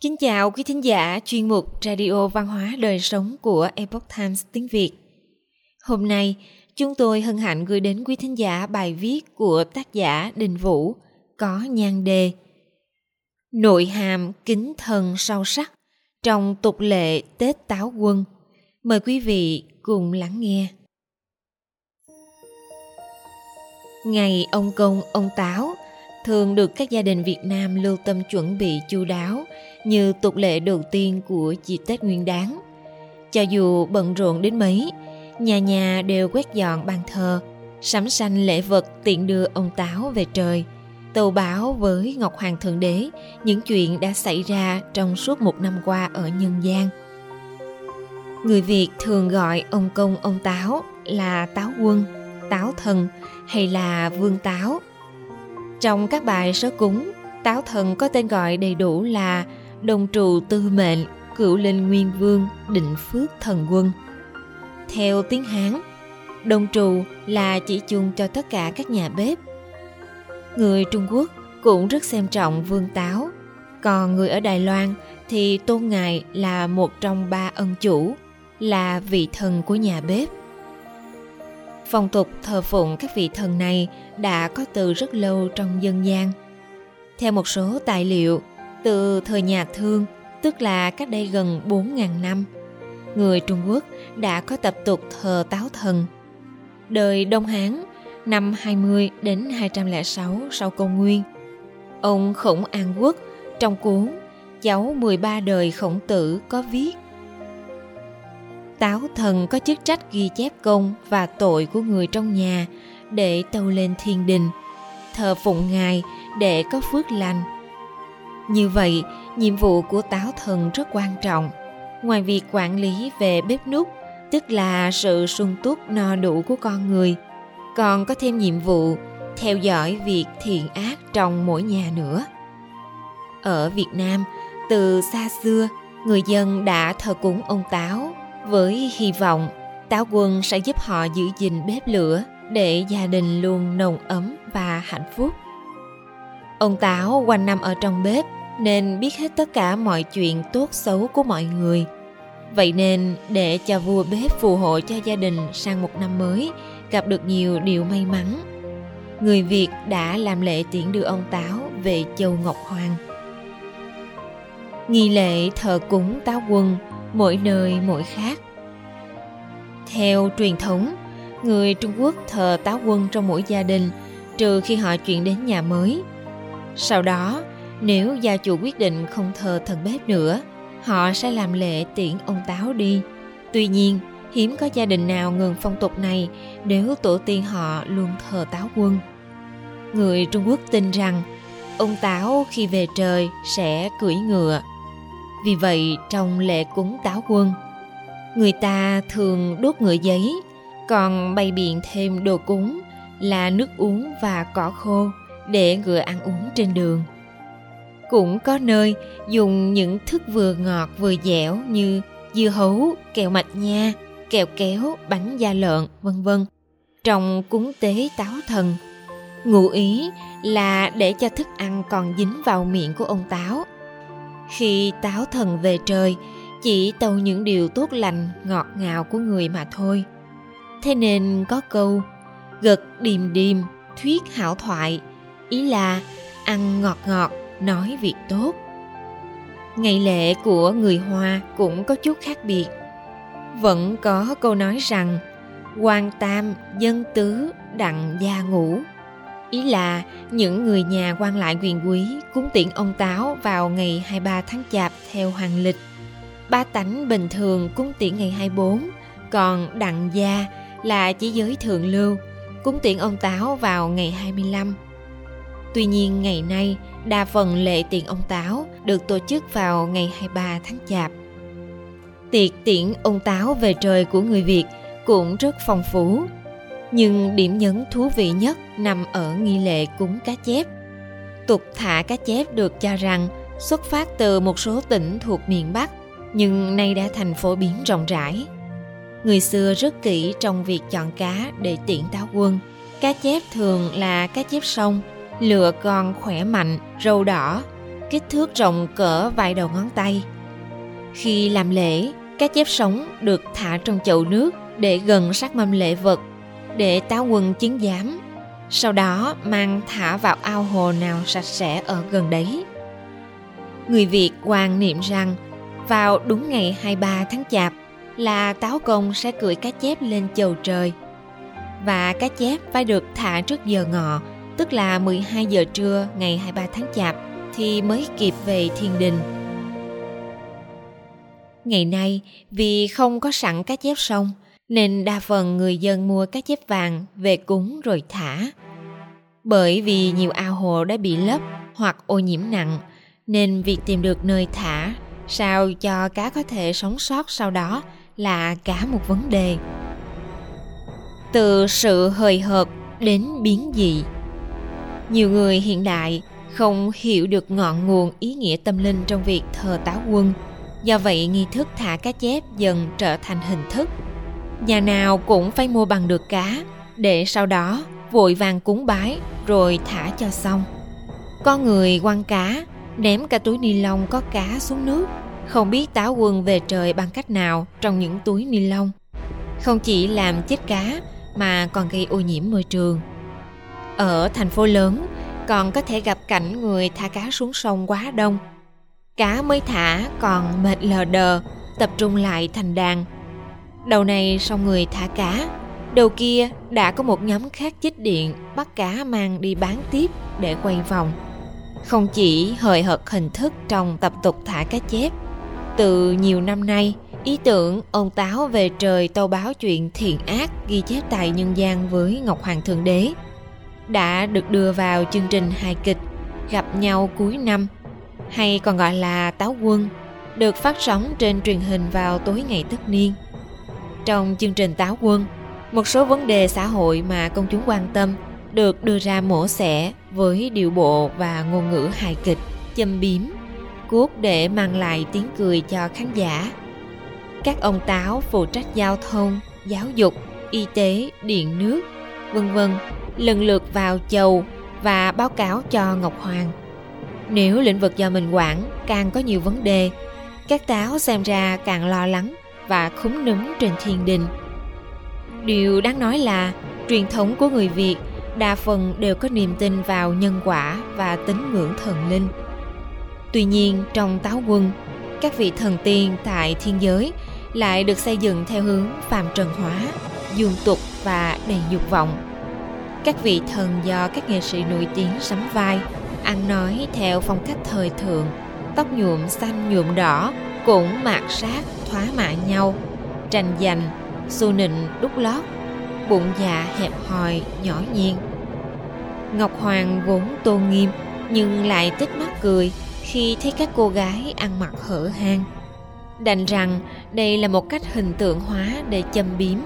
Kính chào quý thính giả chuyên mục Radio Văn hóa Đời Sống của Epoch Times tiếng Việt. Hôm nay, chúng tôi hân hạnh gửi đến quý thính giả bài viết của tác giả Đình Vũ có nhan đề Nội hàm kính thần sâu sắc trong tục lệ Tết Táo Quân. Mời quý vị cùng lắng nghe. Ngày ông công, ông Táo thường được các gia đình Việt Nam lưu tâm chuẩn bị chu đáo như tục lệ đầu tiên của dịp Tết Nguyên Đán. Cho dù bận rộn đến mấy, nhà nhà đều quét dọn bàn thờ, sắm sanh lễ vật tiện đưa ông Táo về trời, tâu báo với Ngọc Hoàng Thượng Đế những chuyện đã xảy ra trong suốt một năm qua ở nhân gian. Người Việt thường gọi ông công ông Táo là Táo Quân, Táo Thần hay là Vương Táo. Trong các bài sớ cúng, Táo Thần có tên gọi đầy đủ là Đồng Trù Tư Mệnh, Cựu Linh Nguyên Vương, Định Phước Thần Quân. Theo tiếng Hán, đồng trù là chỉ chung cho tất cả các nhà bếp. Người Trung Quốc cũng rất xem trọng vương táo, còn người ở Đài Loan thì tôn ngài là một trong ba ân chủ, là vị thần của nhà bếp. Phong tục thờ phụng các vị thần này đã có từ rất lâu trong dân gian. Theo một số tài liệu, từ thời nhà Thương, tức là cách đây gần 4.000 năm, người Trung Quốc đã có tập tục thờ táo thần. Đời Đông Hán, năm 20 đến 206 sau công nguyên, ông Khổng An Quốc trong cuốn Cháu 13 đời khổng tử có viết Táo thần có chức trách ghi chép công và tội của người trong nhà để tâu lên thiên đình, thờ phụng ngài để có phước lành. Như vậy, nhiệm vụ của táo thần rất quan trọng. Ngoài việc quản lý về bếp nút, tức là sự sung túc no đủ của con người, còn có thêm nhiệm vụ theo dõi việc thiện ác trong mỗi nhà nữa. Ở Việt Nam, từ xa xưa, người dân đã thờ cúng ông Táo với hy vọng Táo quân sẽ giúp họ giữ gìn bếp lửa để gia đình luôn nồng ấm và hạnh phúc. Ông Táo quanh năm ở trong bếp nên biết hết tất cả mọi chuyện tốt xấu của mọi người. Vậy nên để cho vua bếp phù hộ cho gia đình sang một năm mới gặp được nhiều điều may mắn, người Việt đã làm lễ tiễn đưa ông Táo về châu Ngọc Hoàng. Nghi lễ thờ cúng Táo Quân mỗi nơi mỗi khác. Theo truyền thống, người Trung Quốc thờ Táo Quân trong mỗi gia đình trừ khi họ chuyển đến nhà mới. Sau đó, nếu gia chủ quyết định không thờ thần bếp nữa, họ sẽ làm lễ tiễn ông Táo đi. Tuy nhiên, hiếm có gia đình nào ngừng phong tục này nếu tổ tiên họ luôn thờ Táo Quân. Người Trung Quốc tin rằng ông Táo khi về trời sẽ cưỡi ngựa. Vì vậy, trong lễ cúng Táo Quân, người ta thường đốt ngựa giấy, còn bày biện thêm đồ cúng là nước uống và cỏ khô để ngựa ăn uống trên đường cũng có nơi dùng những thức vừa ngọt vừa dẻo như dưa hấu, kẹo mạch nha, kẹo kéo, bánh da lợn, vân vân. Trong cúng tế táo thần, ngụ ý là để cho thức ăn còn dính vào miệng của ông táo. Khi táo thần về trời, chỉ tâu những điều tốt lành, ngọt ngào của người mà thôi. Thế nên có câu gật điềm điềm, thuyết hảo thoại, ý là ăn ngọt ngọt nói việc tốt. Ngày lễ của người hoa cũng có chút khác biệt. Vẫn có câu nói rằng quan tam dân tứ đặng gia ngũ. Ý là những người nhà quan lại quyền quý cúng tiễn ông táo vào ngày 23 tháng chạp theo hoàng lịch. Ba tánh bình thường cúng tiễn ngày 24 còn đặng gia là chỉ giới thượng lưu cúng tiễn ông táo vào ngày 25 Tuy nhiên ngày nay, đa phần lễ tiễn ông Táo được tổ chức vào ngày 23 tháng Chạp. Tiệc tiễn ông Táo về trời của người Việt cũng rất phong phú. Nhưng điểm nhấn thú vị nhất nằm ở nghi lễ cúng cá chép. Tục thả cá chép được cho rằng xuất phát từ một số tỉnh thuộc miền Bắc, nhưng nay đã thành phổ biến rộng rãi. Người xưa rất kỹ trong việc chọn cá để tiễn táo quân. Cá chép thường là cá chép sông lựa con khỏe mạnh, râu đỏ. kích thước rộng cỡ vài đầu ngón tay. Khi làm lễ, cá chép sống được thả trong chậu nước để gần sát mâm lễ vật, để táo quân chứng giám. Sau đó mang thả vào ao hồ nào sạch sẽ ở gần đấy. Người Việt quan niệm rằng vào đúng ngày 23 tháng Chạp là Táo Công sẽ cưỡi cá chép lên chầu trời. Và cá chép phải được thả trước giờ ngọ, tức là 12 giờ trưa ngày 23 tháng Chạp thì mới kịp về thiên đình. Ngày nay, vì không có sẵn cá chép sông, nên đa phần người dân mua cá chép vàng về cúng rồi thả. Bởi vì nhiều ao hồ đã bị lấp hoặc ô nhiễm nặng, nên việc tìm được nơi thả sao cho cá có thể sống sót sau đó là cả một vấn đề từ sự hời hợt đến biến dị nhiều người hiện đại không hiểu được ngọn nguồn ý nghĩa tâm linh trong việc thờ táo quân. Do vậy, nghi thức thả cá chép dần trở thành hình thức. Nhà nào cũng phải mua bằng được cá, để sau đó vội vàng cúng bái rồi thả cho xong. Có người quăng cá, ném cả túi ni lông có cá xuống nước, không biết táo quân về trời bằng cách nào trong những túi ni lông. Không chỉ làm chết cá mà còn gây ô nhiễm môi trường ở thành phố lớn, còn có thể gặp cảnh người thả cá xuống sông quá đông. Cá mới thả còn mệt lờ đờ, tập trung lại thành đàn. Đầu này xong người thả cá, đầu kia đã có một nhóm khác chích điện bắt cá mang đi bán tiếp để quay vòng. Không chỉ hời hợt hình thức trong tập tục thả cá chép, từ nhiều năm nay, ý tưởng ông táo về trời tâu báo chuyện thiện ác ghi chép tại nhân gian với ngọc hoàng thượng đế đã được đưa vào chương trình hài kịch gặp nhau cuối năm, hay còn gọi là táo quân, được phát sóng trên truyền hình vào tối ngày tất niên. Trong chương trình táo quân, một số vấn đề xã hội mà công chúng quan tâm được đưa ra mổ xẻ với điệu bộ và ngôn ngữ hài kịch, châm biếm, cuốc để mang lại tiếng cười cho khán giả. Các ông táo phụ trách giao thông, giáo dục, y tế, điện nước, vân vân lần lượt vào chầu và báo cáo cho ngọc hoàng. Nếu lĩnh vực do mình quản, càng có nhiều vấn đề, các táo xem ra càng lo lắng và khúm núm trên thiên đình. Điều đáng nói là truyền thống của người việt đa phần đều có niềm tin vào nhân quả và tín ngưỡng thần linh. Tuy nhiên, trong táo quân, các vị thần tiên tại thiên giới lại được xây dựng theo hướng phàm trần hóa, dương tục và đầy dục vọng các vị thần do các nghệ sĩ nổi tiếng sắm vai, ăn nói theo phong cách thời thượng, tóc nhuộm xanh nhuộm đỏ, cũng mạt sát, thoá mạ nhau, tranh giành xu nịnh đúc lót, bụng dạ hẹp hòi, nhỏ nhiên. Ngọc hoàng vốn tôn nghiêm, nhưng lại tích mắt cười khi thấy các cô gái ăn mặc hở hang. Đành rằng đây là một cách hình tượng hóa để châm biếm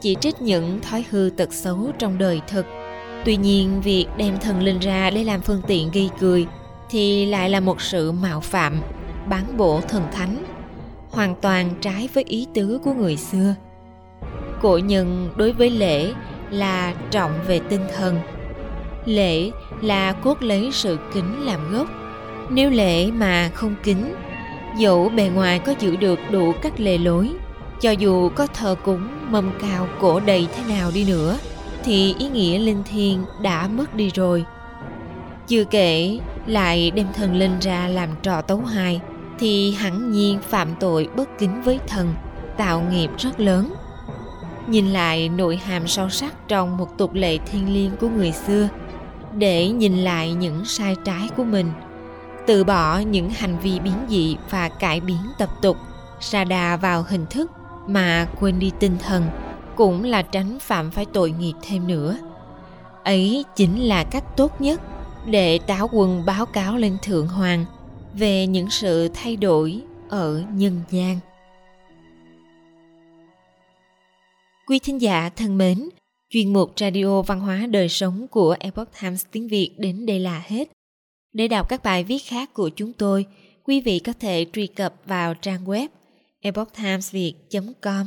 chỉ trích những thói hư tật xấu trong đời thực tuy nhiên, việc đem thần linh ra để làm phương tiện gây cười thì lại là một sự mạo phạm, bán bổ thần thánh, hoàn toàn trái với ý tứ của người xưa. Cổ nhân đối với lễ là trọng về tinh thần. Lễ là cốt lấy sự kính làm gốc. Nếu lễ mà không kính, dẫu bề ngoài có giữ được đủ các lề lối, cho dù có thờ cúng mâm cao cổ đầy thế nào đi nữa thì ý nghĩa linh thiêng đã mất đi rồi. Chưa kể lại đem thần linh ra làm trò tấu hài, thì hẳn nhiên phạm tội bất kính với thần, tạo nghiệp rất lớn. Nhìn lại nội hàm sâu sắc trong một tục lệ thiêng liêng của người xưa, để nhìn lại những sai trái của mình, từ bỏ những hành vi biến dị và cải biến tập tục sa đà vào hình thức mà quên đi tinh thần cũng là tránh phạm phải tội nghiệp thêm nữa. Ấy chính là cách tốt nhất để táo quân báo cáo lên thượng hoàng về những sự thay đổi ở nhân gian. Quý thính giả thân mến chuyên mục radio văn hóa đời sống của epoch times tiếng việt đến đây là hết. Để đọc các bài viết khác của chúng tôi, quý vị có thể truy cập vào trang web epochtimesviet.com.